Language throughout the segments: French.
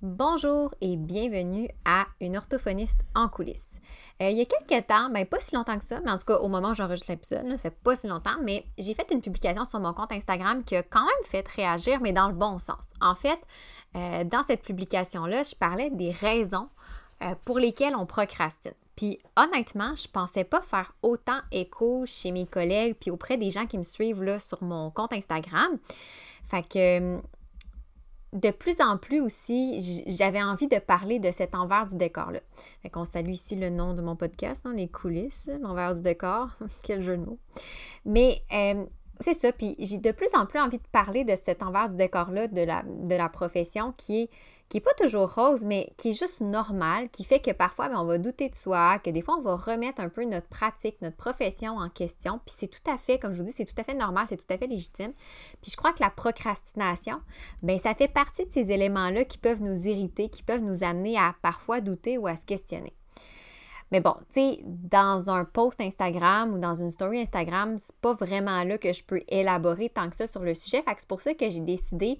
Bonjour et bienvenue à une orthophoniste en coulisses. Euh, il y a quelques temps, ben pas si longtemps que ça, mais en tout cas au moment où j'enregistre l'épisode, ça fait pas si longtemps, mais j'ai fait une publication sur mon compte Instagram qui a quand même fait réagir, mais dans le bon sens. En fait, euh, dans cette publication-là, je parlais des raisons euh, pour lesquelles on procrastine. Puis honnêtement, je pensais pas faire autant écho chez mes collègues puis auprès des gens qui me suivent sur mon compte Instagram. Fait que de plus en plus aussi, j'avais envie de parler de cet envers du décor-là. Fait qu'on salue ici le nom de mon podcast, hein, les coulisses, l'envers du décor. Quel jeu de mots. Mais euh, c'est ça, puis j'ai de plus en plus envie de parler de cet envers du décor-là de la, de la profession qui est qui n'est pas toujours rose, mais qui est juste normal, qui fait que parfois, ben, on va douter de soi, que des fois, on va remettre un peu notre pratique, notre profession en question. Puis c'est tout à fait, comme je vous dis, c'est tout à fait normal, c'est tout à fait légitime. Puis je crois que la procrastination, ben ça fait partie de ces éléments-là qui peuvent nous irriter, qui peuvent nous amener à parfois douter ou à se questionner. Mais bon, tu sais, dans un post Instagram ou dans une story Instagram, c'est pas vraiment là que je peux élaborer tant que ça sur le sujet. Fait que c'est pour ça que j'ai décidé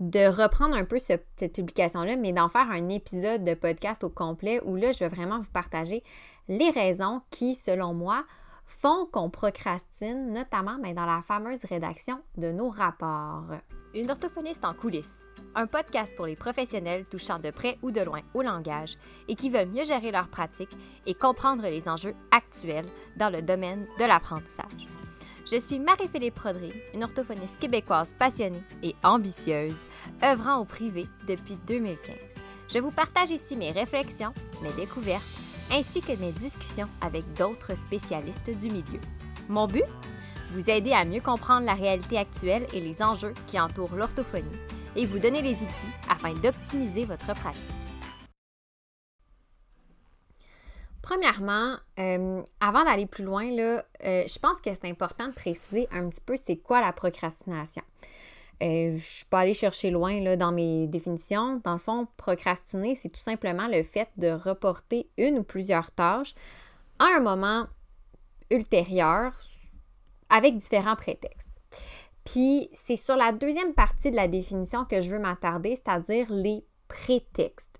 de reprendre un peu cette publication-là, mais d'en faire un épisode de podcast au complet où là, je vais vraiment vous partager les raisons qui, selon moi, font qu'on procrastine, notamment ben, dans la fameuse rédaction de nos rapports. Une orthophoniste en coulisses, un podcast pour les professionnels touchant de près ou de loin au langage et qui veulent mieux gérer leur pratique et comprendre les enjeux actuels dans le domaine de l'apprentissage. Je suis Marie-Philippe Prodry, une orthophoniste québécoise passionnée et ambitieuse, œuvrant au privé depuis 2015. Je vous partage ici mes réflexions, mes découvertes, ainsi que mes discussions avec d'autres spécialistes du milieu. Mon but? Vous aider à mieux comprendre la réalité actuelle et les enjeux qui entourent l'orthophonie et vous donner les outils afin d'optimiser votre pratique. Premièrement, euh, avant d'aller plus loin, là, euh, je pense que c'est important de préciser un petit peu c'est quoi la procrastination. Euh, je ne suis pas allée chercher loin là, dans mes définitions. Dans le fond, procrastiner, c'est tout simplement le fait de reporter une ou plusieurs tâches à un moment ultérieur avec différents prétextes. Puis, c'est sur la deuxième partie de la définition que je veux m'attarder, c'est-à-dire les prétextes.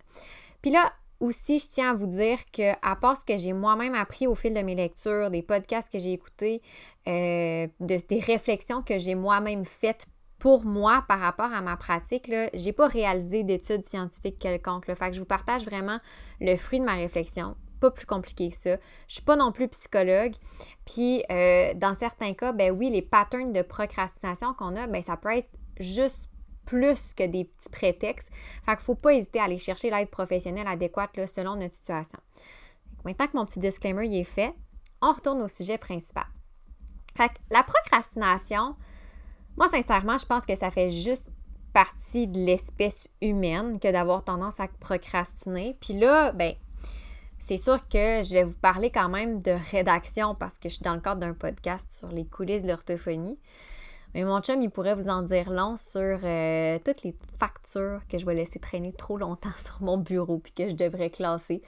Puis là, aussi, je tiens à vous dire que, à part ce que j'ai moi-même appris au fil de mes lectures, des podcasts que j'ai écoutés, euh, des réflexions que j'ai moi-même faites pour moi par rapport à ma pratique, je n'ai pas réalisé d'études scientifiques quelconques. Fait que je vous partage vraiment le fruit de ma réflexion. Pas plus compliqué que ça. Je suis pas non plus psychologue. Puis, euh, dans certains cas, ben oui, les patterns de procrastination qu'on a, ben ça peut être juste plus que des petits prétextes. Fait qu'il ne faut pas hésiter à aller chercher l'aide professionnelle adéquate là, selon notre situation. Maintenant que mon petit disclaimer est fait, on retourne au sujet principal. Fait que la procrastination, moi sincèrement, je pense que ça fait juste partie de l'espèce humaine que d'avoir tendance à procrastiner. Puis là, ben, c'est sûr que je vais vous parler quand même de rédaction parce que je suis dans le cadre d'un podcast sur les coulisses de l'orthophonie. Mais mon chum, il pourrait vous en dire long sur euh, toutes les factures que je vais laisser traîner trop longtemps sur mon bureau puis que je devrais classer.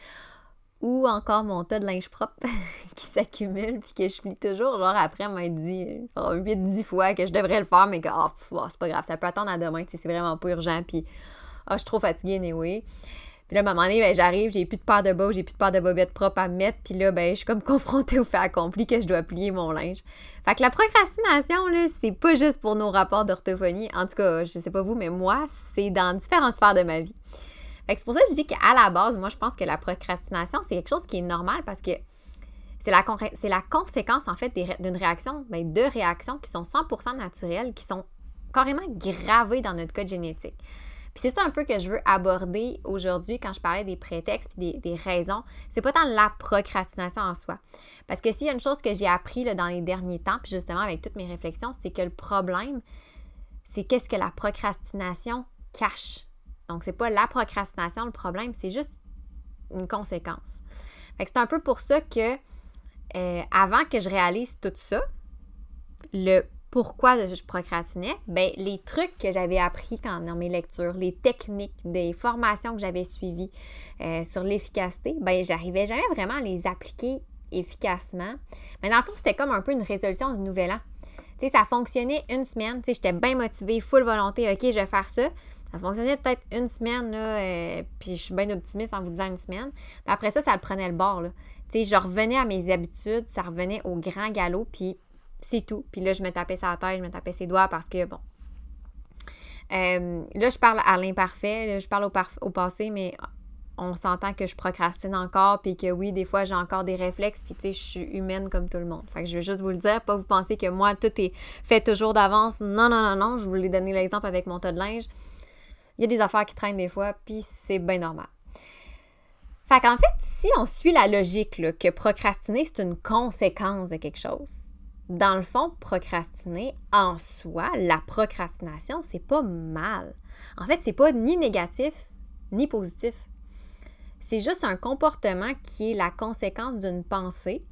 Ou encore mon tas de linge propre qui s'accumule puis que je plie toujours. Genre après, m'a dit 8-10 fois que je devrais le faire, mais que oh, c'est pas grave, ça peut attendre à demain, c'est vraiment pas urgent. Puis oh, je suis trop fatiguée, anyway. Puis là, à un moment donné, ben, j'arrive, j'ai plus de paire de bas, j'ai plus de paire de bobettes propres à mettre. Puis là, ben, je suis comme confrontée au fait accompli que je dois plier mon linge. Fait que la procrastination, là, c'est pas juste pour nos rapports d'orthophonie. En tout cas, je sais pas vous, mais moi, c'est dans différentes sphères de ma vie. Fait que c'est pour ça que je dis qu'à la base, moi, je pense que la procrastination, c'est quelque chose qui est normal parce que c'est la, la conséquence, en fait, d'une réaction, ben, de réactions qui sont 100% naturelles, qui sont carrément gravées dans notre code génétique. C'est ça un peu que je veux aborder aujourd'hui quand je parlais des prétextes et des, raisons. C'est pas tant la procrastination en soi. Parce que s'il y a une chose que j'ai appris dans les derniers temps, puis justement avec toutes mes réflexions, c'est que le problème, c'est qu'est-ce que la procrastination cache. Donc, c'est pas la procrastination le problème, c'est juste une conséquence. Fait c'est un peu pour ça que euh, avant que je réalise tout ça, le pourquoi je procrastinais, ben, les trucs que j'avais appris quand, dans mes lectures, les techniques, des formations que j'avais suivies euh, sur l'efficacité, ben, j'arrivais jamais vraiment à les appliquer efficacement. Mais dans le fond, c'était comme un peu une résolution du nouvel an. Tu sais, ça fonctionnait une semaine, tu sais, j'étais bien motivée, full volonté, OK, je vais faire ça. Ça fonctionnait peut-être une semaine, là, euh, puis je suis bien optimiste en vous disant une semaine. Après ça, ça le prenait le bord, là. Je revenais à mes habitudes, ça revenait au grand galop, puis c'est tout. Puis là, je me tapais sa tête, je me tapais ses doigts parce que, bon. Euh, là, je parle à l'imparfait, je parle au, passé, mais on s'entend que je procrastine encore, puis que oui, des fois, j'ai encore des réflexes, puis tu sais, je suis humaine comme tout le monde. Fait que je veux juste vous le dire, pas vous penser que moi, tout est fait toujours d'avance. Non, non, non, non, je vous l'ai donné l'exemple avec mon tas de linge. Il y a des affaires qui traînent des fois, puis c'est bien normal. Fait qu'en fait, si on suit la logique que procrastiner, c'est une conséquence de quelque chose, dans le fond, procrastiner en soi, la procrastination, c'est pas mal. En fait, c'est pas ni négatif ni positif. C'est juste un comportement qui est la conséquence d'une pensée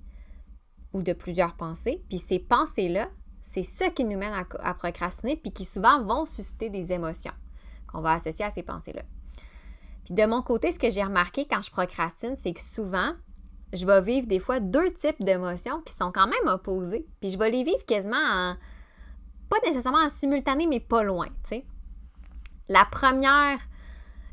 ou de plusieurs pensées. Puis ces pensées-là, c'est ça qui nous mène à, procrastiner, puis qui souvent vont susciter des émotions qu'on va associer à ces pensées-là. Puis de mon côté, ce que j'ai remarqué quand je procrastine, c'est que souvent, je vais vivre des fois deux types d'émotions qui sont quand même opposées. Puis je vais les vivre quasiment en, pas nécessairement en simultané, mais pas loin, tu sais. La première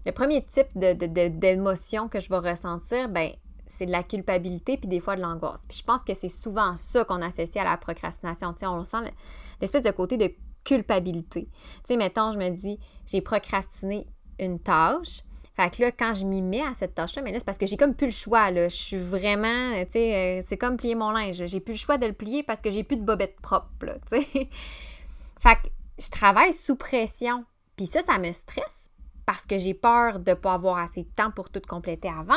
le premier type d'émotion que je vais ressentir, ben, c'est de la culpabilité puis des fois de l'angoisse. Puis je pense que c'est souvent ça qu'on associe à la procrastination. Tu sais, on sent l'espèce de côté de culpabilité. Tu sais, mettons, je me dis, j'ai procrastiné une tâche. Fait que là, quand je m'y mets à cette tâche-là, mais là, c'est parce que j'ai comme plus le choix, là. Je suis vraiment, tu sais, euh, c'est comme plier mon linge. J'ai plus le choix de le plier parce que j'ai plus de bobette propre, tu sais. fait que je travaille sous pression. Puis ça, ça me stresse parce que j'ai peur de ne pas avoir assez de temps pour tout compléter avant,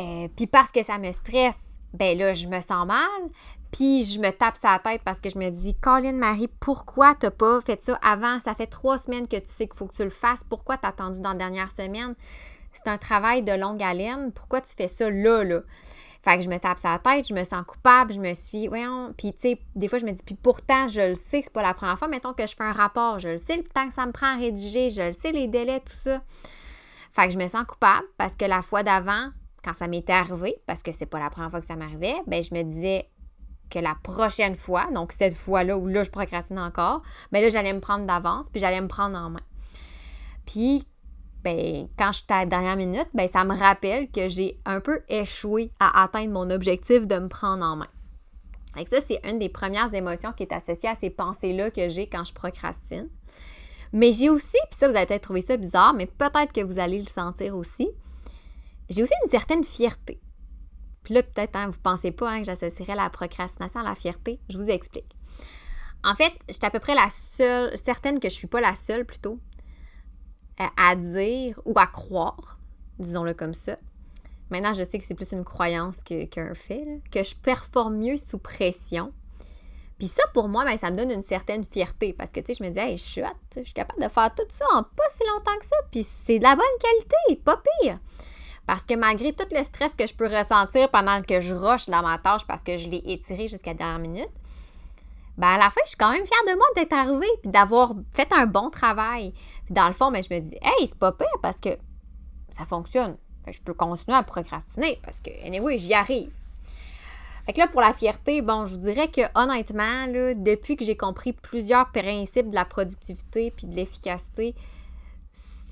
euh, puis parce que ça me stresse, ben là, je me sens mal, puis je me tape sa tête parce que je me dis, Colin Marie, pourquoi t'as pas fait ça avant? Ça fait trois semaines que tu sais qu'il faut que tu le fasses. Pourquoi t'as attendu dans la dernière semaine? C'est un travail de longue haleine. Pourquoi tu fais ça là, là? Fait que je me tape sa tête, je me sens coupable, je me suis, voyons, puis tu sais, des fois je me dis, puis pourtant, je le sais, c'est pas la première fois, mettons que je fais un rapport, je le sais le temps que ça me prend à rédiger, je le sais les délais, tout ça. Fait que je me sens coupable parce que la fois d'avant, quand ça m'était arrivé, parce que c'est pas la première fois que ça m'arrivait, ben je me disais que la prochaine fois, donc cette fois-là où là je procrastine encore, ben là j'allais me prendre d'avance, puis j'allais me prendre en main. Puis ben, quand je suis à la dernière minute, ben, ça me rappelle que j'ai un peu échoué à atteindre mon objectif de me prendre en main. Et ça, c'est une des premières émotions qui est associée à ces pensées-là que j'ai quand je procrastine. Mais j'ai aussi, puis ça, vous allez peut-être trouver ça bizarre, mais peut-être que vous allez le sentir aussi, j'ai aussi une certaine fierté. Puis là, peut-être, hein, vous ne pensez pas hein, que j'associerais la procrastination à la fierté. Je vous explique. En fait, je suis à peu près la seule, certaine que je ne suis pas la seule plutôt, à dire ou à croire, disons-le comme ça. Maintenant, je sais que c'est plus une croyance qu'un fait, que je performe mieux sous pression. Puis ça, pour moi, ben, ça me donne une certaine fierté parce que, tu sais, je me dis, hey, je je suis capable de faire tout ça en pas si longtemps que ça, puis c'est de la bonne qualité, pas pire. Parce que malgré tout le stress que je peux ressentir pendant que je rush dans ma tâche parce que je l'ai étiré jusqu'à la dernière minute, ben à la fin, je suis quand même fière de moi d'être arrivée puis d'avoir fait un bon travail. Puis dans le fond, ben, je me dis, hey, c'est pas pire parce que ça fonctionne. je peux continuer à procrastiner parce que, anyway, j'y arrive. Fait que là, pour la fierté, bon, je vous dirais que honnêtement, là, depuis que j'ai compris plusieurs principes de la productivité puis de l'efficacité,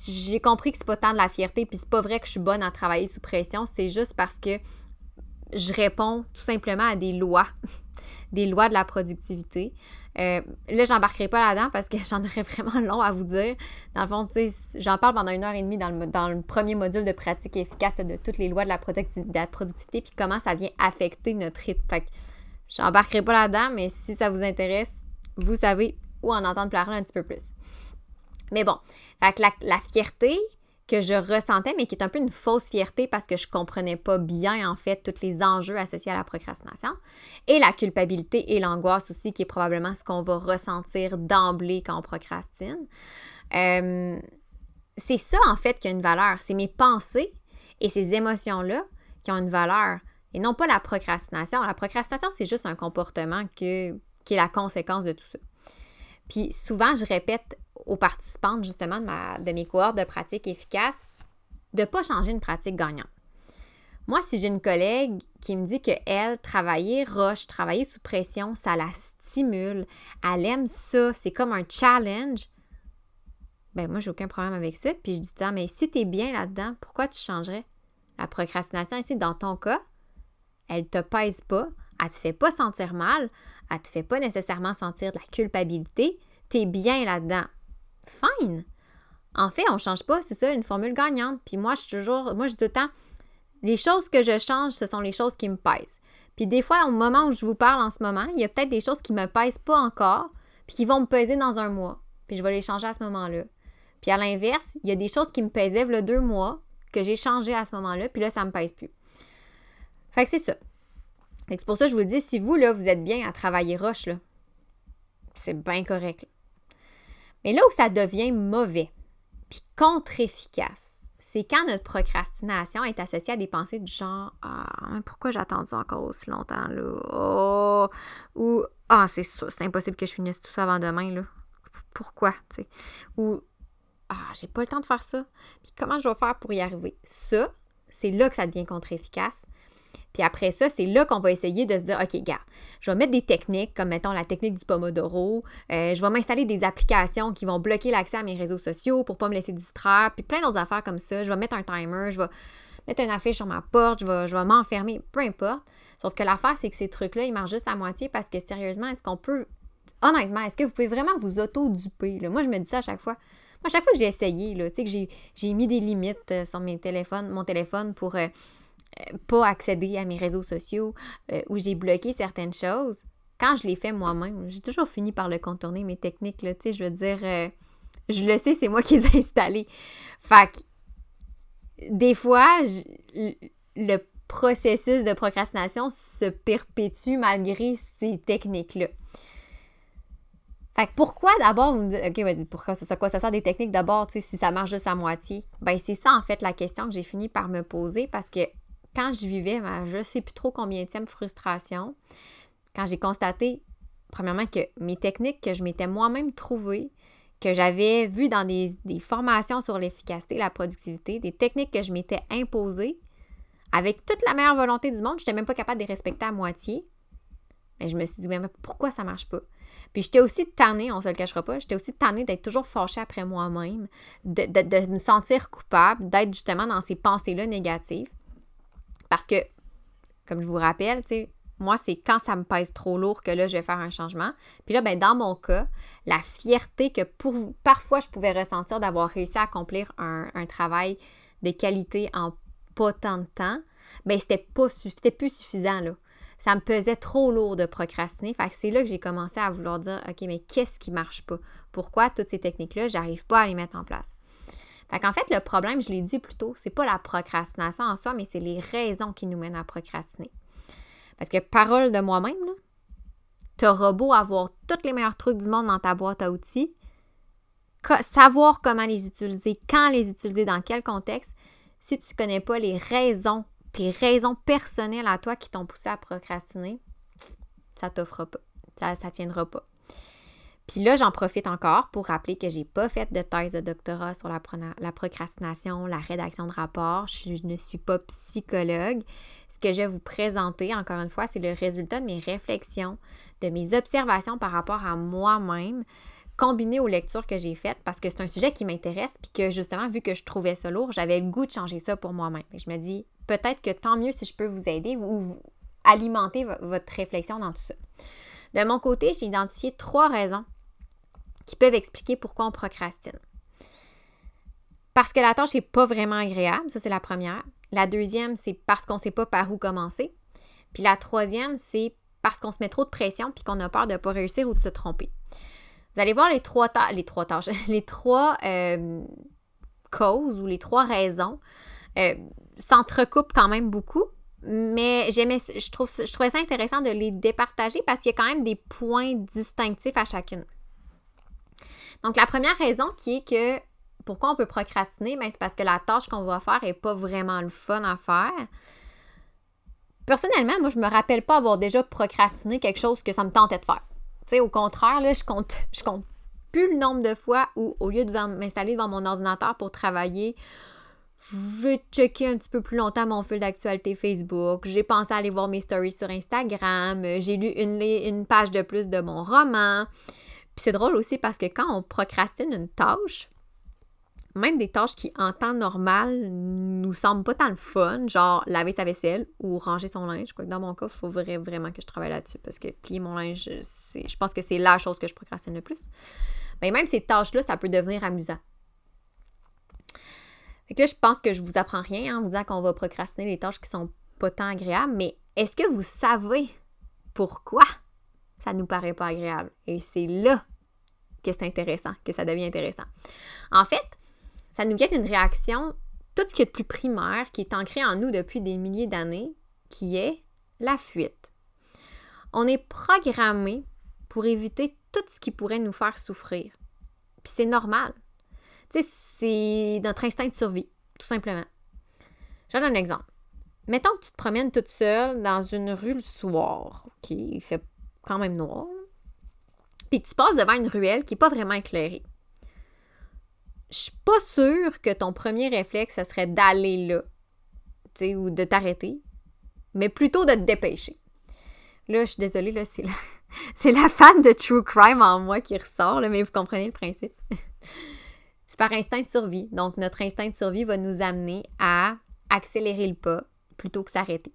j'ai compris que c'est pas tant de la fierté, puis c'est pas vrai que je suis bonne à travailler sous pression, c'est juste parce que je réponds tout simplement à des lois des lois de la productivité. Euh, là, j'embarquerai pas là-dedans parce que j'en aurais vraiment long à vous dire. Dans le fond, tu sais, j'en parle pendant une heure et demie dans le, premier module de pratique efficace de toutes les lois de la, productivité puis comment ça vient affecter notre rythme. Fait que j'embarquerai pas là-dedans, mais si ça vous intéresse, vous savez où en entendre parler un petit peu plus. Mais bon, fait la, fierté, que je ressentais, mais qui est un peu une fausse fierté parce que je comprenais pas bien, en fait, tous les enjeux associés à la procrastination. Et la culpabilité et l'angoisse aussi, qui est probablement ce qu'on va ressentir d'emblée quand on procrastine. Euh, c'est ça, en fait, qui a une valeur. C'est mes pensées et ces émotions-là qui ont une valeur. Et non pas la procrastination. La procrastination, c'est juste un comportement qui est la conséquence de tout ça. Puis souvent, je répète aux participantes justement de, ma, de mes cohortes de pratique efficace de ne pas changer une pratique gagnante. Moi, si j'ai une collègue qui me dit qu'elle, travailler roche, travailler sous pression, ça la stimule, elle aime ça, c'est comme un challenge, ben moi, j'ai aucun problème avec ça. Puis je dis, ah, mais si tu es bien là-dedans, pourquoi tu changerais? La procrastination, ici, dans ton cas, elle te pèse pas, elle te fait pas sentir mal, elle te fait pas nécessairement sentir de la culpabilité, tu es bien là-dedans. Fine! En fait, on change pas, c'est ça, une formule gagnante. Puis moi, je suis toujours, moi, je dis tout le temps, les choses que je change, ce sont les choses qui me pèsent. Puis des fois, au moment où je vous parle en ce moment, il y a peut-être des choses qui ne me pèsent pas encore, puis qui vont me peser dans un mois. Puis je vais les changer à ce moment-là. Puis à l'inverse, il y a des choses qui me pesaient le deux mois, que j'ai changé à ce moment-là, puis là, ça ne me pèse plus. Fait que c'est ça. C'est pour ça que je vous dis, si vous, là, vous êtes bien à travailler roche, là, c'est bien correct. Mais là où ça devient mauvais, puis contre-efficace, c'est quand notre procrastination est associée à des pensées du genre Ah, pourquoi j'ai attendu encore aussi longtemps là? Oh! Ou Ah, c'est impossible que je finisse tout ça avant demain, là. Pourquoi? Ou Ah, j'ai pas le temps de faire ça. Puis comment je vais faire pour y arriver? Ça, c'est là que ça devient contre-efficace. Puis après ça, c'est là qu'on va essayer de se dire, OK, gars, je vais mettre des techniques, comme mettons la technique du Pomodoro. Euh, je vais m'installer des applications qui vont bloquer l'accès à mes réseaux sociaux pour pas me laisser distraire, puis plein d'autres affaires comme ça. Je vais mettre un timer, je vais mettre une affiche sur ma porte, je vais, je vais m'enfermer, peu importe. Sauf que l'affaire, c'est que ces trucs-là, ils marchent juste à moitié parce que sérieusement, est-ce qu'on peut. Honnêtement, est-ce que vous pouvez vraiment vous auto-duper? Moi, je me dis ça à chaque fois. Moi, à chaque fois que j'ai essayé, là, que j'ai mis des limites euh, sur mes téléphones, mon téléphone pour. Euh, pas accéder à mes réseaux sociaux, euh, où j'ai bloqué certaines choses, quand je l'ai fait moi-même, j'ai toujours fini par le contourner, mes techniques, là, tu sais, je veux dire, euh, je le sais, c'est moi qui les ai installées. Fait que, des fois, le processus de procrastination se perpétue malgré ces techniques-là. Fait que pourquoi d'abord vous me dites, OK, pourquoi ça, quoi ça sert des techniques? D'abord, tu si ça marche juste à moitié? Ben, c'est ça, en fait, la question que j'ai fini par me poser parce que quand je vivais ma je sais plus trop combien de frustration, quand j'ai constaté, premièrement, que mes techniques que je m'étais moi-même trouvées, que j'avais vues dans des, formations sur l'efficacité, la productivité, des techniques que je m'étais imposées, avec toute la meilleure volonté du monde, je n'étais même pas capable de les respecter à moitié. Mais je me suis dit, mais pourquoi ça marche pas? Puis j'étais aussi tannée, on se le cachera pas, j'étais aussi tannée d'être toujours fâchée après moi-même, de, me sentir coupable, d'être justement dans ces pensées-là négatives. Parce que, comme je vous rappelle, moi, c'est quand ça me pèse trop lourd que là, je vais faire un changement. Puis là, ben, dans mon cas, la fierté que parfois je pouvais ressentir d'avoir réussi à accomplir un, travail de qualité en pas tant de temps, ben, c'était pas plus suffisant, là. Ça me pesait trop lourd de procrastiner. Fait c'est là que j'ai commencé à vouloir dire, OK, mais qu'est-ce qui marche pas? Pourquoi toutes ces techniques-là, j'arrive pas à les mettre en place? Fait qu'en fait, le problème, je l'ai dit plus tôt, c'est pas la procrastination en soi, mais c'est les raisons qui nous mènent à procrastiner. Parce que parole de moi-même, t'auras beau avoir tous les meilleurs trucs du monde dans ta boîte à outils, savoir comment les utiliser, quand les utiliser, dans quel contexte, si tu connais pas les raisons, tes raisons personnelles à toi qui t'ont poussé à procrastiner, ça t'offre pas. Ça ne tiendra pas. Puis là, j'en profite encore pour rappeler que j'ai pas fait de thèse de doctorat sur la, procrastination, la rédaction de rapports. Je ne suis pas psychologue. Ce que je vais vous présenter, encore une fois, c'est le résultat de mes réflexions, de mes observations par rapport à moi-même, combiné aux lectures que j'ai faites, parce que c'est un sujet qui m'intéresse, puis que justement, vu que je trouvais ça lourd, j'avais le goût de changer ça pour moi-même. Je me dis, peut-être que tant mieux si je peux vous aider ou alimenter votre réflexion dans tout ça. De mon côté, j'ai identifié trois raisons qui peuvent expliquer pourquoi on procrastine. Parce que la tâche n'est pas vraiment agréable, ça c'est la première. La deuxième, c'est parce qu'on ne sait pas par où commencer. Puis la troisième, c'est parce qu'on se met trop de pression puis qu'on a peur de ne pas réussir ou de se tromper. Vous allez voir les trois, tâches, les trois euh, causes ou les trois raisons euh, s'entrecoupent quand même beaucoup, mais je, trouve, je trouvais ça intéressant de les départager parce qu'il y a quand même des points distinctifs à chacune. Donc, la première raison qui est que pourquoi on peut procrastiner, ben, c'est parce que la tâche qu'on va faire n'est pas vraiment le fun à faire. Personnellement, moi, je me rappelle pas avoir déjà procrastiné quelque chose que ça me tentait de faire. Tu sais, au contraire, là, je compte, je compte plus le nombre de fois où, au lieu de m'installer devant mon ordinateur pour travailler, j'ai checké un petit peu plus longtemps mon fil d'actualité Facebook, j'ai pensé à aller voir mes stories sur Instagram, j'ai lu une page de plus de mon roman, puis c'est drôle aussi parce que quand on procrastine une tâche, même des tâches qui, en temps normal, nous semblent pas tant le fun, genre laver sa vaisselle ou ranger son linge. Quoi dans mon cas, il faudrait vraiment que je travaille là-dessus parce que plier mon linge, je pense que c'est la chose que je procrastine le plus. Mais même ces tâches-là, ça peut devenir amusant. Fait que là, je pense que je vous apprends rien en vous disant qu'on va procrastiner les tâches qui sont pas tant agréables, mais est-ce que vous savez pourquoi? Ça nous paraît pas agréable? Et c'est là que c'est intéressant, que ça devient intéressant. En fait, ça nous vient d'une réaction, tout ce qui est de plus primaire, qui est ancré en nous depuis des milliers d'années, qui est la fuite. On est programmé pour éviter tout ce qui pourrait nous faire souffrir. Puis c'est normal. Tu sais, c'est notre instinct de survie, tout simplement. Je donne un exemple. Mettons que tu te promènes toute seule dans une rue le soir, qui fait quand même noir, puis tu passes devant une ruelle qui n'est pas vraiment éclairée. Je suis pas sûre que ton premier réflexe, ce serait d'aller là, tu sais, ou de t'arrêter, mais plutôt de te dépêcher. Là, je suis désolée, là, c'est la, c'est fan de True Crime en moi qui ressort, mais vous comprenez le principe. c'est par instinct de survie. Donc, notre instinct de survie va nous amener à accélérer le pas plutôt que s'arrêter.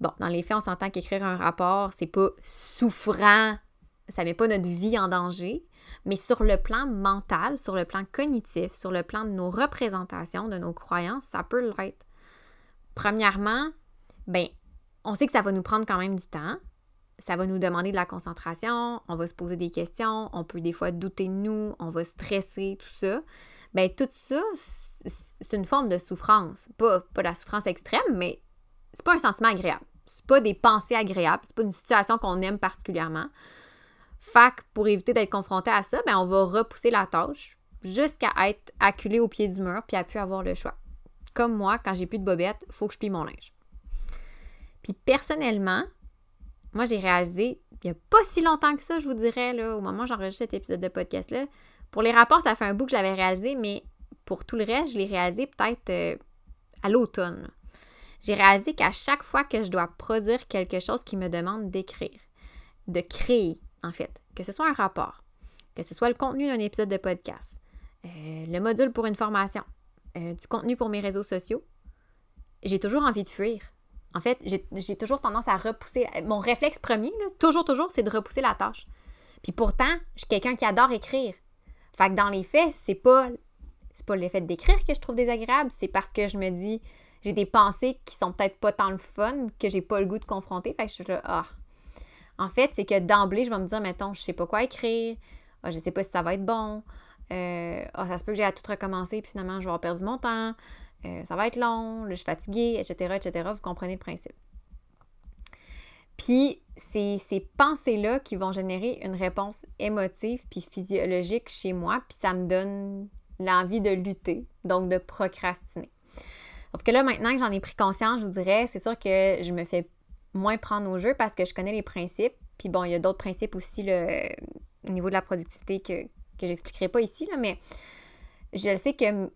Bon, dans les faits, on s'entend qu'écrire un rapport, c'est pas souffrant, ça met pas notre vie en danger, mais sur le plan mental, sur le plan cognitif, sur le plan de nos représentations, de nos croyances, ça peut l'être. Premièrement, ben, on sait que ça va nous prendre quand même du temps. Ça va nous demander de la concentration, on va se poser des questions, on peut des fois douter de nous, on va stresser, tout ça. Ben, tout ça, c'est une forme de souffrance. Pas, pas la souffrance extrême, mais c'est pas un sentiment agréable. C'est pas des pensées agréables. C'est pas une situation qu'on aime particulièrement. Fac, pour éviter d'être confronté à ça, ben on va repousser la tâche jusqu'à être acculé au pied du mur puis à plus avoir le choix. Comme moi, quand j'ai plus de bobettes, il faut que je plie mon linge. Puis personnellement, moi j'ai réalisé, il n'y a pas si longtemps que ça, je vous dirais, là, au moment où j'enregistre cet épisode de podcast-là. Pour les rapports, ça fait un bout que j'avais réalisé, mais pour tout le reste, je l'ai réalisé peut-être euh, à l'automne. J'ai réalisé qu'à chaque fois que je dois produire quelque chose qui me demande d'écrire, de créer, en fait. Que ce soit un rapport, que ce soit le contenu d'un épisode de podcast, euh, le module pour une formation, euh, du contenu pour mes réseaux sociaux, j'ai toujours envie de fuir. En fait, j'ai toujours tendance à repousser. Mon réflexe premier, toujours, toujours, c'est de repousser la tâche. Puis pourtant, je suis quelqu'un qui adore écrire. Fait que dans les faits, c'est pas, pas l'effet d'écrire que je trouve désagréable, c'est parce que je me dis, j'ai des pensées qui sont peut-être pas tant le fun, que j'ai pas le goût de confronter. Fait que je suis là, ah, en fait, c'est que d'emblée, je vais me dire, mettons, je sais pas quoi écrire, ah, je sais pas si ça va être bon, euh, ah, ça se peut que j'ai à tout recommencer, puis finalement, je vais avoir perdu mon temps, euh, ça va être long, je suis fatiguée, etc., etc. Vous comprenez le principe. Puis, c'est ces pensées-là qui vont générer une réponse émotive puis physiologique chez moi, puis ça me donne l'envie de lutter, donc de procrastiner. Sauf que là, maintenant que j'en ai pris conscience, je vous dirais, c'est sûr que je me fais moins prendre au jeu parce que je connais les principes. Puis bon, il y a d'autres principes aussi au niveau de la productivité que, que j'expliquerai pas ici, là, mais je sais que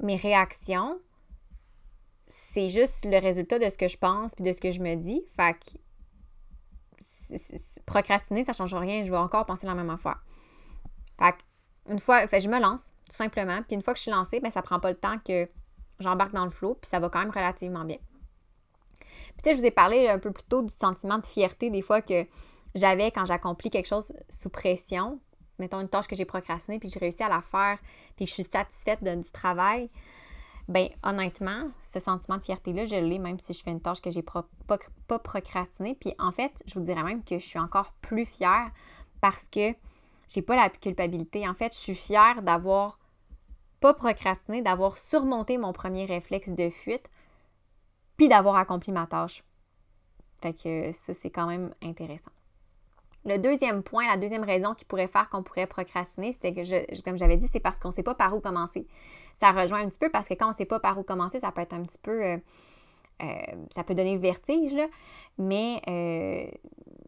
mes réactions, c'est juste le résultat de ce que je pense puis de ce que je me dis. Fait que procrastiner, ça change rien. Je vais encore penser la même affaire. Fait que, une fois, fait, je me lance, tout simplement. Puis une fois que je suis lancée, ben, ça prend pas le temps que j'embarque dans le flot, puis ça va quand même relativement bien. Puis tu sais, je vous ai parlé un peu plus tôt du sentiment de fierté des fois que j'avais quand j'accomplis quelque chose sous pression. Mettons une tâche que j'ai procrastinée, puis que j'ai réussi à la faire, puis que je suis satisfaite du travail. Ben honnêtement, ce sentiment de fierté-là, je l'ai même si je fais une tâche que j'ai pas, pas procrastinée. Puis en fait, je vous dirais même que je suis encore plus fière parce que j'ai pas la culpabilité. En fait, je suis fière d'avoir pas procrastiné, d'avoir surmonté mon premier réflexe de fuite puis d'avoir accompli ma tâche. Fait que ça, c'est quand même intéressant. Le deuxième point, la deuxième raison qui pourrait faire qu'on pourrait procrastiner, c'était que, comme j'avais dit, c'est parce qu'on ne sait pas par où commencer. Ça rejoint un petit peu parce que quand on ne sait pas par où commencer, ça peut être un petit peu. Euh, euh, ça peut donner le vertige, là, mais euh,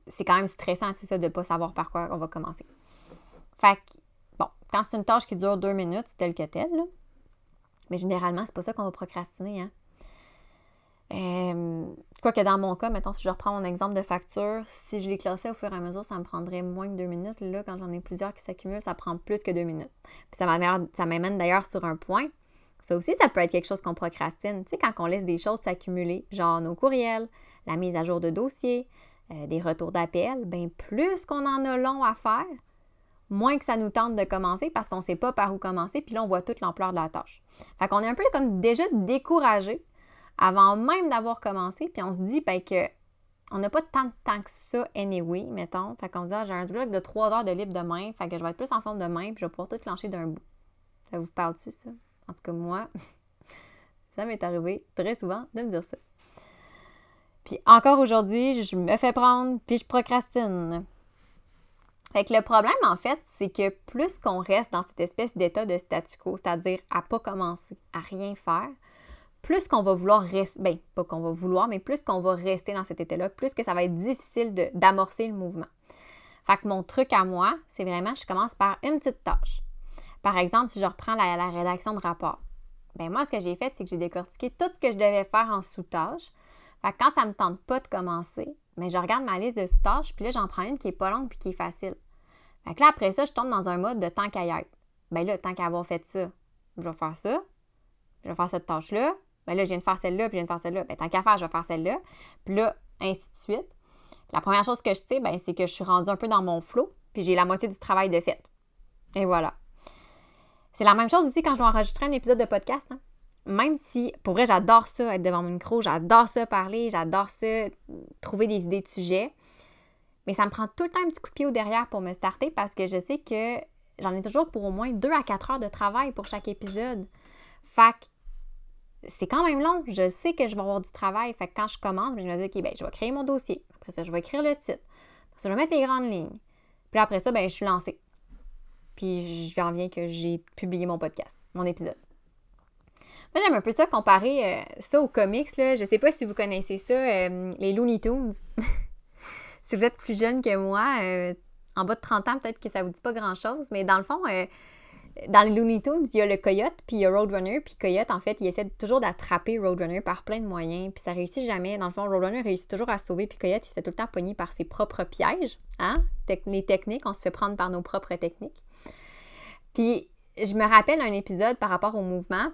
c'est quand même stressant, c'est ça, de ne pas savoir par quoi on va commencer. Fait que, bon, quand c'est une tâche qui dure deux minutes, c'est tel que tel, là, mais généralement, c'est pas ça qu'on va procrastiner, hein. Quoique dans mon cas, maintenant, si je reprends mon exemple de facture, si je les classais au fur et à mesure, ça me prendrait moins que deux minutes. Là, quand j'en ai plusieurs qui s'accumulent, ça prend plus que deux minutes. Puis ça m'amène d'ailleurs sur un point. Ça aussi, ça peut être quelque chose qu'on procrastine. Tu sais, quand on laisse des choses s'accumuler, genre nos courriels, la mise à jour de dossiers, euh, des retours d'appel, bien plus qu'on en a long à faire, moins que ça nous tente de commencer parce qu'on ne sait pas par où commencer, puis là, on voit toute l'ampleur de la tâche. Fait qu'on est un peu comme déjà découragé avant même d'avoir commencé, puis on se dit ben, que on n'a pas tant de temps que ça anyway, mettons. Fait qu'on se dit, ah, j'ai un bloc de trois heures de libre demain, fait que je vais être plus en forme demain, puis je vais pouvoir tout clencher d'un bout. Ça vous parle-tu, ça? En tout cas, moi, ça m'est arrivé très souvent de me dire ça. Puis encore aujourd'hui, je me fais prendre, puis je procrastine. Fait que le problème, en fait, c'est que plus qu'on reste dans cette espèce d'état de statu quo, c'est-à-dire à pas commencer, à rien faire, plus qu'on va vouloir rester, ben, pas qu'on va vouloir, mais plus qu'on va rester dans cet état-là, plus que ça va être difficile d'amorcer le mouvement. Fait que mon truc à moi, c'est vraiment, je commence par une petite tâche. Par exemple, si je reprends la, rédaction de rapport, ben moi, ce que j'ai fait, c'est que j'ai décortiqué tout ce que je devais faire en sous-tâches. Fait que quand ça ne me tente pas de commencer, mais ben, je regarde ma liste de sous-tâches, puis là, j'en prends une qui est pas longue puis qui est facile. Fait que là, après ça, je tombe dans un mode de tant qu'à y être. Ben là, tant qu'à avoir fait ça, je vais faire ça. Je vais faire cette tâche-là ben là, je viens de faire celle-là, puis je viens de faire celle-là. Ben, tant qu'à faire, je vais faire celle-là. Puis là, ainsi de suite. La première chose que je sais, ben, c'est que je suis rendue un peu dans mon flot, puis j'ai la moitié du travail de fait. Et voilà. C'est la même chose aussi quand je dois enregistrer un épisode de podcast. Hein. Même si, pour vrai, j'adore ça, être devant mon micro, j'adore ça parler, j'adore ça, trouver des idées de sujets. Mais ça me prend tout le temps un petit coup de pied au derrière pour me starter parce que je sais que j'en ai toujours pour au moins deux à quatre heures de travail pour chaque épisode. Fait c'est quand même long. Je sais que je vais avoir du travail. Fait que quand je commence, je me dis, OK, ben, je vais créer mon dossier. Après ça, je vais écrire le titre. Après ça, je vais mettre les grandes lignes. Puis après ça, ben, je suis lancée. Puis je en viens que j'ai publié mon podcast, mon épisode. Moi, j'aime un peu ça comparer euh, ça aux comics. Là. Je sais pas si vous connaissez ça, euh, les Looney Tunes. si vous êtes plus jeune que moi, euh, en bas de 30 ans, peut-être que ça vous dit pas grand-chose. Mais dans le fond, dans les Looney Tunes, il y a le coyote, puis il y a Roadrunner, puis coyote, en fait, il essaie toujours d'attraper Roadrunner par plein de moyens, puis ça réussit jamais. Dans le fond, Roadrunner réussit toujours à sauver, puis coyote, il se fait tout le temps pogner par ses propres pièges, hein? les techniques, on se fait prendre par nos propres techniques. Puis, je me rappelle un épisode par rapport au mouvement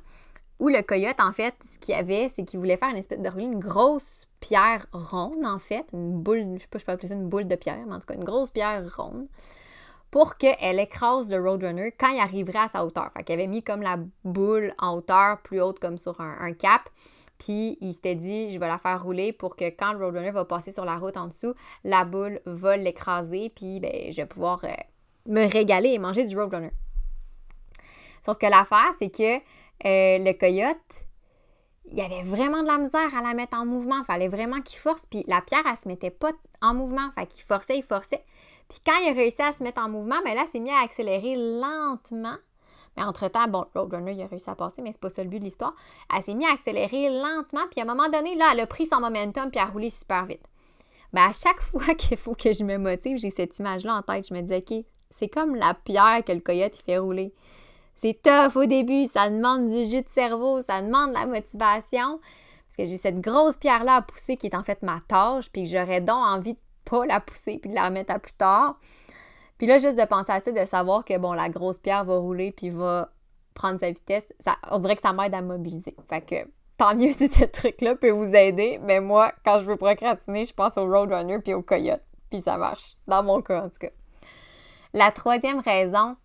où le coyote, en fait, ce qu'il avait, c'est qu'il voulait faire une espèce de rouler une grosse pierre ronde, en fait, une boule, je sais pas, je peux appeler ça une boule de pierre, mais en tout cas, une grosse pierre ronde pour qu'elle écrase le Roadrunner quand il arriverait à sa hauteur. Fait qu'il avait mis comme la boule en hauteur, plus haute comme sur un, cap. Puis il s'était dit, je vais la faire rouler pour que quand le Roadrunner va passer sur la route en dessous, la boule va l'écraser, puis ben, je vais pouvoir euh, me régaler et manger du Roadrunner. Sauf que l'affaire, c'est que euh, le coyote, il y avait vraiment de la misère à la mettre en mouvement. Il fallait vraiment qu'il force. Puis la pierre, elle se mettait pas en mouvement. Fait qu'il forçait, il forçait. Puis quand il a réussi à se mettre en mouvement, mais ben là, c'est mis à accélérer lentement. Mais entre-temps, bon, Roadrunner, il a réussi à passer, mais c'est pas ça le but de l'histoire. Elle s'est mise à accélérer lentement, puis à un moment donné, là, elle a pris son momentum, puis elle a roulé super vite. Mais à chaque fois qu'il faut que je me motive, j'ai cette image-là en tête. Je me dis, OK, c'est comme la pierre que le coyote il fait rouler. C'est tough au début, ça demande du jus de cerveau, ça demande la motivation. Parce que j'ai cette grosse pierre-là à pousser qui est en fait ma tâche, puis j'aurais donc envie de pas la pousser puis de la remettre à plus tard. Puis là, juste de penser à ça, de savoir que, bon, la grosse pierre va rouler puis va prendre sa vitesse, on dirait que ça m'aide à mobiliser. Fait que tant mieux si ce truc-là peut vous aider. Mais moi, quand je veux procrastiner, je pense au Roadrunner puis au Coyote. Puis ça marche. Dans mon cas, en tout cas. La troisième raison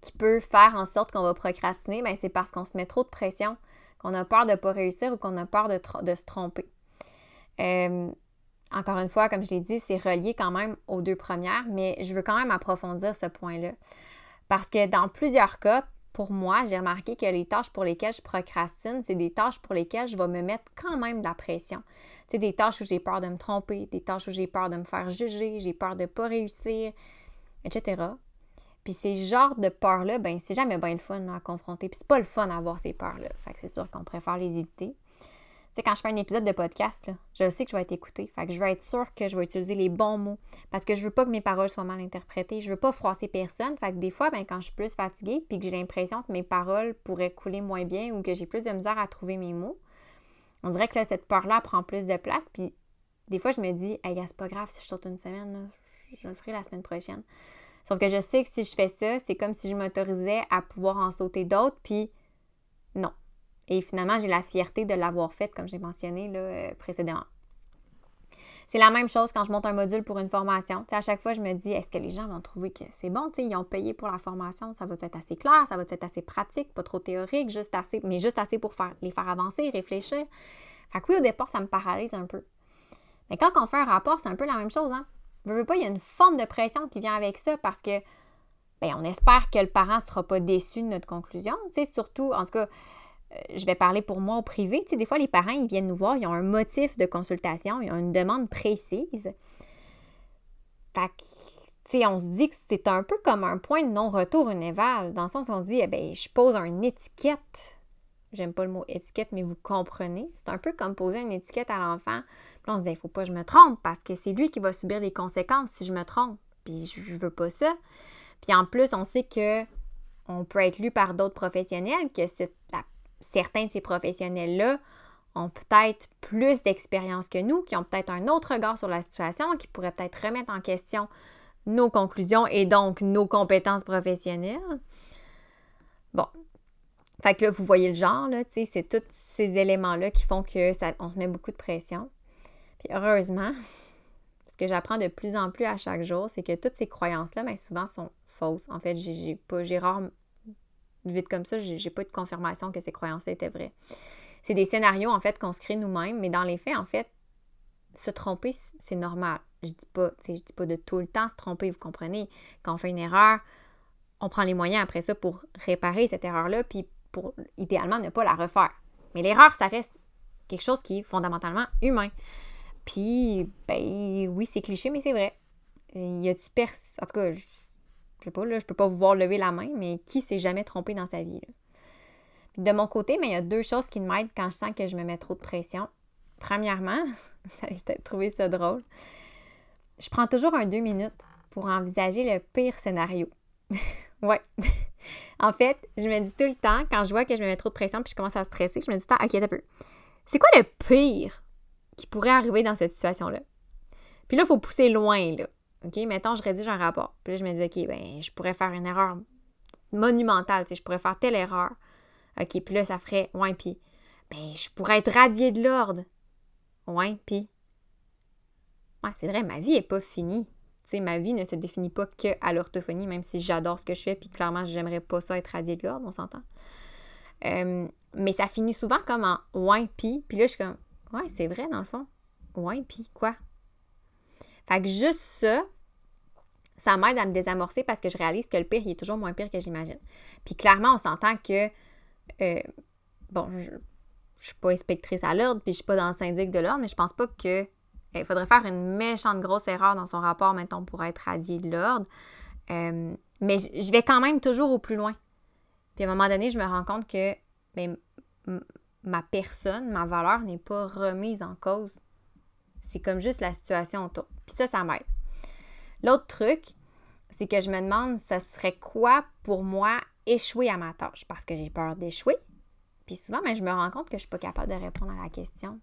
qui peut faire en sorte qu'on va procrastiner, ben, c'est parce qu'on se met trop de pression, qu'on a peur de ne pas réussir ou qu'on a peur de, se tromper. Encore une fois, comme je l'ai dit, c'est relié quand même aux deux premières, mais je veux quand même approfondir ce point-là. Parce que dans plusieurs cas, pour moi, j'ai remarqué que les tâches pour lesquelles je procrastine, c'est des tâches pour lesquelles je vais me mettre quand même de la pression. C'est des tâches où j'ai peur de me tromper, des tâches où j'ai peur de me faire juger, j'ai peur de ne pas réussir, etc. Puis ces genres de peurs-là, ben c'est jamais bien le fun à confronter. Puis c'est pas le fun d'avoir ces peurs-là. Fait que c'est sûr qu'on préfère les éviter quand je fais un épisode de podcast, je sais que je vais être écoutée. Fait que je veux être sûre que je vais utiliser les bons mots. Parce que je veux pas que mes paroles soient mal interprétées. Je veux pas froisser personne. Fait que des fois, ben, quand je suis plus fatiguée puis que j'ai l'impression que mes paroles pourraient couler moins bien ou que j'ai plus de misère à trouver mes mots, on dirait que cette peur-là prend plus de place. Puis des fois, je me dis, hey, c'est pas grave si je saute une semaine, je le ferai la semaine prochaine. Sauf que je sais que si je fais ça, c'est comme si je m'autorisais à pouvoir en sauter d'autres, puis non. Et finalement, j'ai la fierté de l'avoir faite, comme j'ai mentionné là, euh, précédemment. C'est la même chose quand je monte un module pour une formation. à chaque fois, je me dis, est-ce que les gens vont trouver que c'est bon? ils ont payé pour la formation, ça va être assez clair, ça va être assez pratique, pas trop théorique, juste assez, mais juste assez pour faire, les faire avancer, réfléchir. Fait que oui, au départ, ça me paralyse un peu. Mais quand on fait un rapport, c'est un peu la même chose. Hein? Veux, pas, il y a une forme de pression qui vient avec ça parce que, ben, on espère que le parent ne sera pas déçu de notre conclusion. Tu surtout, en tout cas, euh, je vais parler pour moi au privé. Tu sais, des fois, les parents, ils viennent nous voir, ils ont un motif de consultation, ils ont une demande précise. Fait que, tu sais, on se dit que c'est un peu comme un point de non-retour, une éval, dans le sens où on se dit, eh bien, je pose une étiquette. J'aime pas le mot étiquette, mais vous comprenez. C'est un peu comme poser une étiquette à l'enfant. Puis on se dit, il faut pas que je me trompe parce que c'est lui qui va subir les conséquences si je me trompe. Puis je veux pas ça. Puis en plus, on sait que on peut être lu par d'autres professionnels, que certains de ces professionnels-là ont peut-être plus d'expérience que nous, qui ont peut-être un autre regard sur la situation, qui pourraient peut-être remettre en question nos conclusions et donc nos compétences professionnelles. Bon. Fait que là, vous voyez le genre, là, tu sais, c'est tous ces éléments-là qui font que ça, on se met beaucoup de pression. Puis heureusement, ce que j'apprends de plus en plus à chaque jour, c'est que toutes ces croyances-là, mais ben, souvent sont fausses. En fait, j'ai pas, j'ai rarement vite comme ça, j'ai pas eu de confirmation que ces croyances étaient vraies. C'est des scénarios, en fait, qu'on se crée nous-mêmes, mais dans les faits, en fait, se tromper, c'est normal. Je dis pas, je dis pas de tout le temps se tromper, vous comprenez? Quand on fait une erreur, on prend les moyens après ça pour réparer cette erreur-là, puis pour idéalement ne pas la refaire. Mais l'erreur, ça reste quelque chose qui est fondamentalement humain. Puis, ben oui, c'est cliché, mais c'est vrai. Il y a-tu pers... En tout cas, je sais pas, là, je peux pas vous voir lever la main, mais qui s'est jamais trompé dans sa vie? De mon côté, mais il y a deux choses qui m'aident quand je sens que je me mets trop de pression. Premièrement, vous allez peut-être trouver ça drôle, je prends toujours un deux minutes pour envisager le pire scénario. ouais. En fait, je me dis tout le temps, quand je vois que je me mets trop de pression puis je commence à stresser, je me dis, ok, un peu. C'est quoi le pire qui pourrait arriver dans cette situation-là? Puis là, il faut pousser loin, là. OK, mettons, je rédige un rapport. Puis là, je me dis, OK, ben, je pourrais faire une erreur monumentale, tu je pourrais faire telle erreur. OK, puis là, ça ferait, ouais, puis, ben, je pourrais être radié de l'ordre. Ouais, puis. Ouais, c'est vrai, ma vie n'est pas finie. Sais, ma vie ne se définit pas que à l'orthophonie, même si j'adore ce que je fais, puis clairement, j'aimerais pas ça être radié de l'ordre, on s'entend. Euh, mais ça finit souvent comme en ouais, puis. Puis là, je suis comme, ouais, c'est vrai, dans le fond. Ouais, puis quoi? Fait que juste ça, ça m'aide à me désamorcer parce que je réalise que le pire, il est toujours moins pire que j'imagine. Puis clairement, on s'entend que, euh, bon, je ne suis pas inspectrice à l'ordre, puis je suis pas dans le syndic de l'ordre, mais je pense pas que il faudrait faire une méchante grosse erreur dans son rapport, mettons, pour être radié de l'ordre. Euh, mais je vais quand même toujours au plus loin. Puis à un moment donné, je me rends compte que ben, ma personne, ma valeur n'est pas remise en cause c'est comme juste la situation autour. Puis ça, ça m'aide. L'autre truc, c'est que je me demande, ça serait quoi pour moi échouer à ma tâche? Parce que j'ai peur d'échouer. Puis souvent, ben, je me rends compte que je ne suis pas capable de répondre à la question.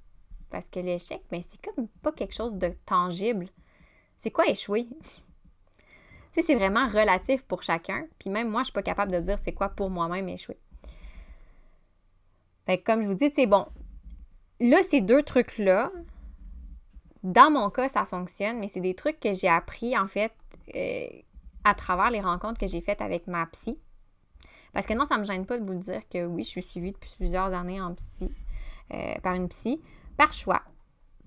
Parce que l'échec, ben, c'est comme pas quelque chose de tangible. C'est quoi échouer? tu sais, c'est vraiment relatif pour chacun. Puis même moi, je suis pas capable de dire c'est quoi pour moi-même échouer. Fait que comme je vous dis, c'est bon. Là, ces deux trucs-là, dans mon cas, ça fonctionne, mais c'est des trucs que j'ai appris en fait euh, à travers les rencontres que j'ai faites avec ma psy. Parce que non, ça ne me gêne pas de vous le dire que oui, je suis suivie depuis plusieurs années en psy, euh, par une psy, par choix.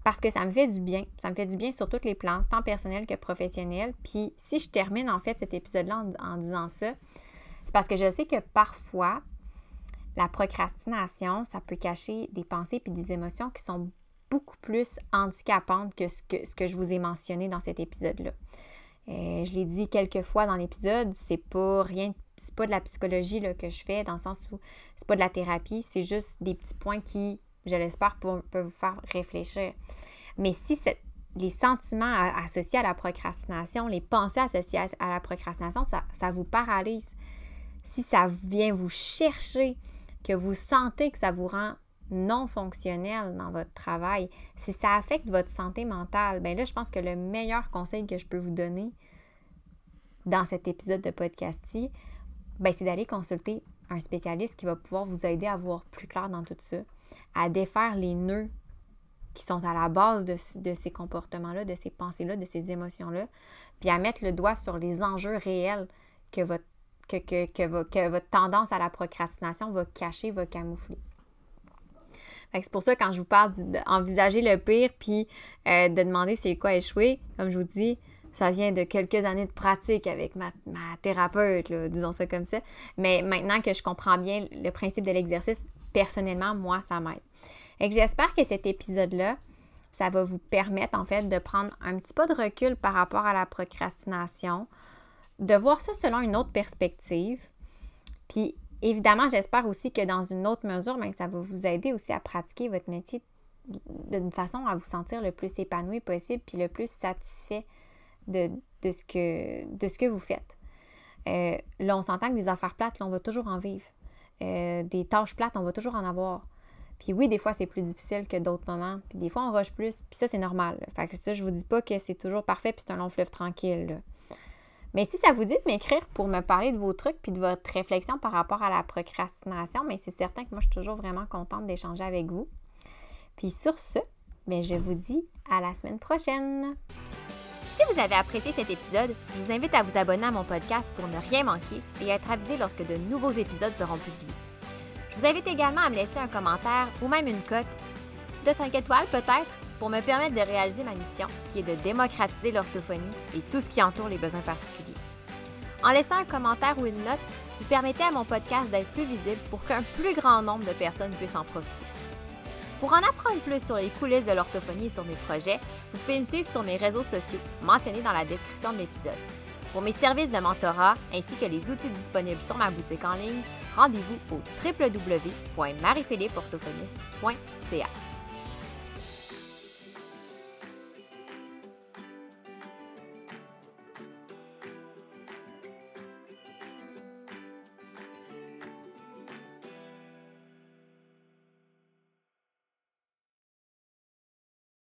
Parce que ça me fait du bien. Ça me fait du bien sur tous les plans, tant personnel que professionnel. Puis si je termine en fait cet épisode-là en disant ça, c'est parce que je sais que parfois, la procrastination, ça peut cacher des pensées puis des émotions qui sont beaucoup plus handicapante que ce que, ce que je vous ai mentionné dans cet épisode-là. Euh, je l'ai dit quelques fois dans l'épisode, c'est pas rien, c'est pas de la psychologie là, que je fais, dans le sens où c'est pas de la thérapie, c'est juste des petits points qui, je l'espère, peuvent vous faire réfléchir. Mais si les sentiments associés à la procrastination, les pensées associées à, la procrastination, ça, ça vous paralyse, si ça vient vous chercher, que vous sentez que ça vous rend non fonctionnel dans votre travail, si ça affecte votre santé mentale, ben là, je pense que le meilleur conseil que je peux vous donner dans cet épisode de podcast-ci, ben, c'est d'aller consulter un spécialiste qui va pouvoir vous aider à voir plus clair dans tout ça, à défaire les nœuds qui sont à la base de, ces comportements-là, de ces pensées-là, de ces émotions-là, puis à mettre le doigt sur les enjeux réels que votre, que, votre tendance à la procrastination va cacher, va camoufler. C'est pour ça, quand je vous parle d'envisager le pire, puis euh, de demander c'est quoi échouer, comme je vous dis, ça vient de quelques années de pratique avec ma, thérapeute, disons ça comme ça. Mais maintenant que je comprends bien le principe de l'exercice, personnellement, moi, ça m'aide. Et j'espère que cet épisode-là, ça va vous permettre en fait de prendre un petit pas de recul par rapport à la procrastination, de voir ça selon une autre perspective. Puis évidemment, j'espère aussi que dans une autre mesure, ben, ça va vous aider aussi à pratiquer votre métier d'une façon à vous sentir le plus épanoui possible puis le plus satisfait de, ce, que, vous faites. Euh, là, on s'entend que des affaires plates, là, on va toujours en vivre. Euh, des tâches plates, on va toujours en avoir. Puis oui, des fois, c'est plus difficile que d'autres moments. Puis des fois, on rush plus. Puis ça, c'est normal. Que ça, je vous dis pas que c'est toujours parfait puis c'est un long fleuve tranquille. Mais si ça vous dit de m'écrire pour me parler de vos trucs puis de votre réflexion par rapport à la procrastination, mais c'est certain que moi, je suis toujours vraiment contente d'échanger avec vous. Puis sur ce, bien, je vous dis à la semaine prochaine. Si vous avez apprécié cet épisode, je vous invite à vous abonner à mon podcast pour ne rien manquer et être avisé lorsque de nouveaux épisodes seront publiés. Je vous invite également à me laisser un commentaire ou même une cote de 5 étoiles peut-être pour me permettre de réaliser ma mission qui est de démocratiser l'orthophonie et tout ce qui entoure les besoins particuliers. En laissant un commentaire ou une note, vous permettez à mon podcast d'être plus visible pour qu'un plus grand nombre de personnes puissent en profiter. Pour en apprendre plus sur les coulisses de l'orthophonie et sur mes projets, vous pouvez me suivre sur mes réseaux sociaux mentionnés dans la description de l'épisode. Pour mes services de mentorat ainsi que les outils disponibles sur ma boutique en ligne, rendez-vous au www.mariephilippeorthophoniste.ca.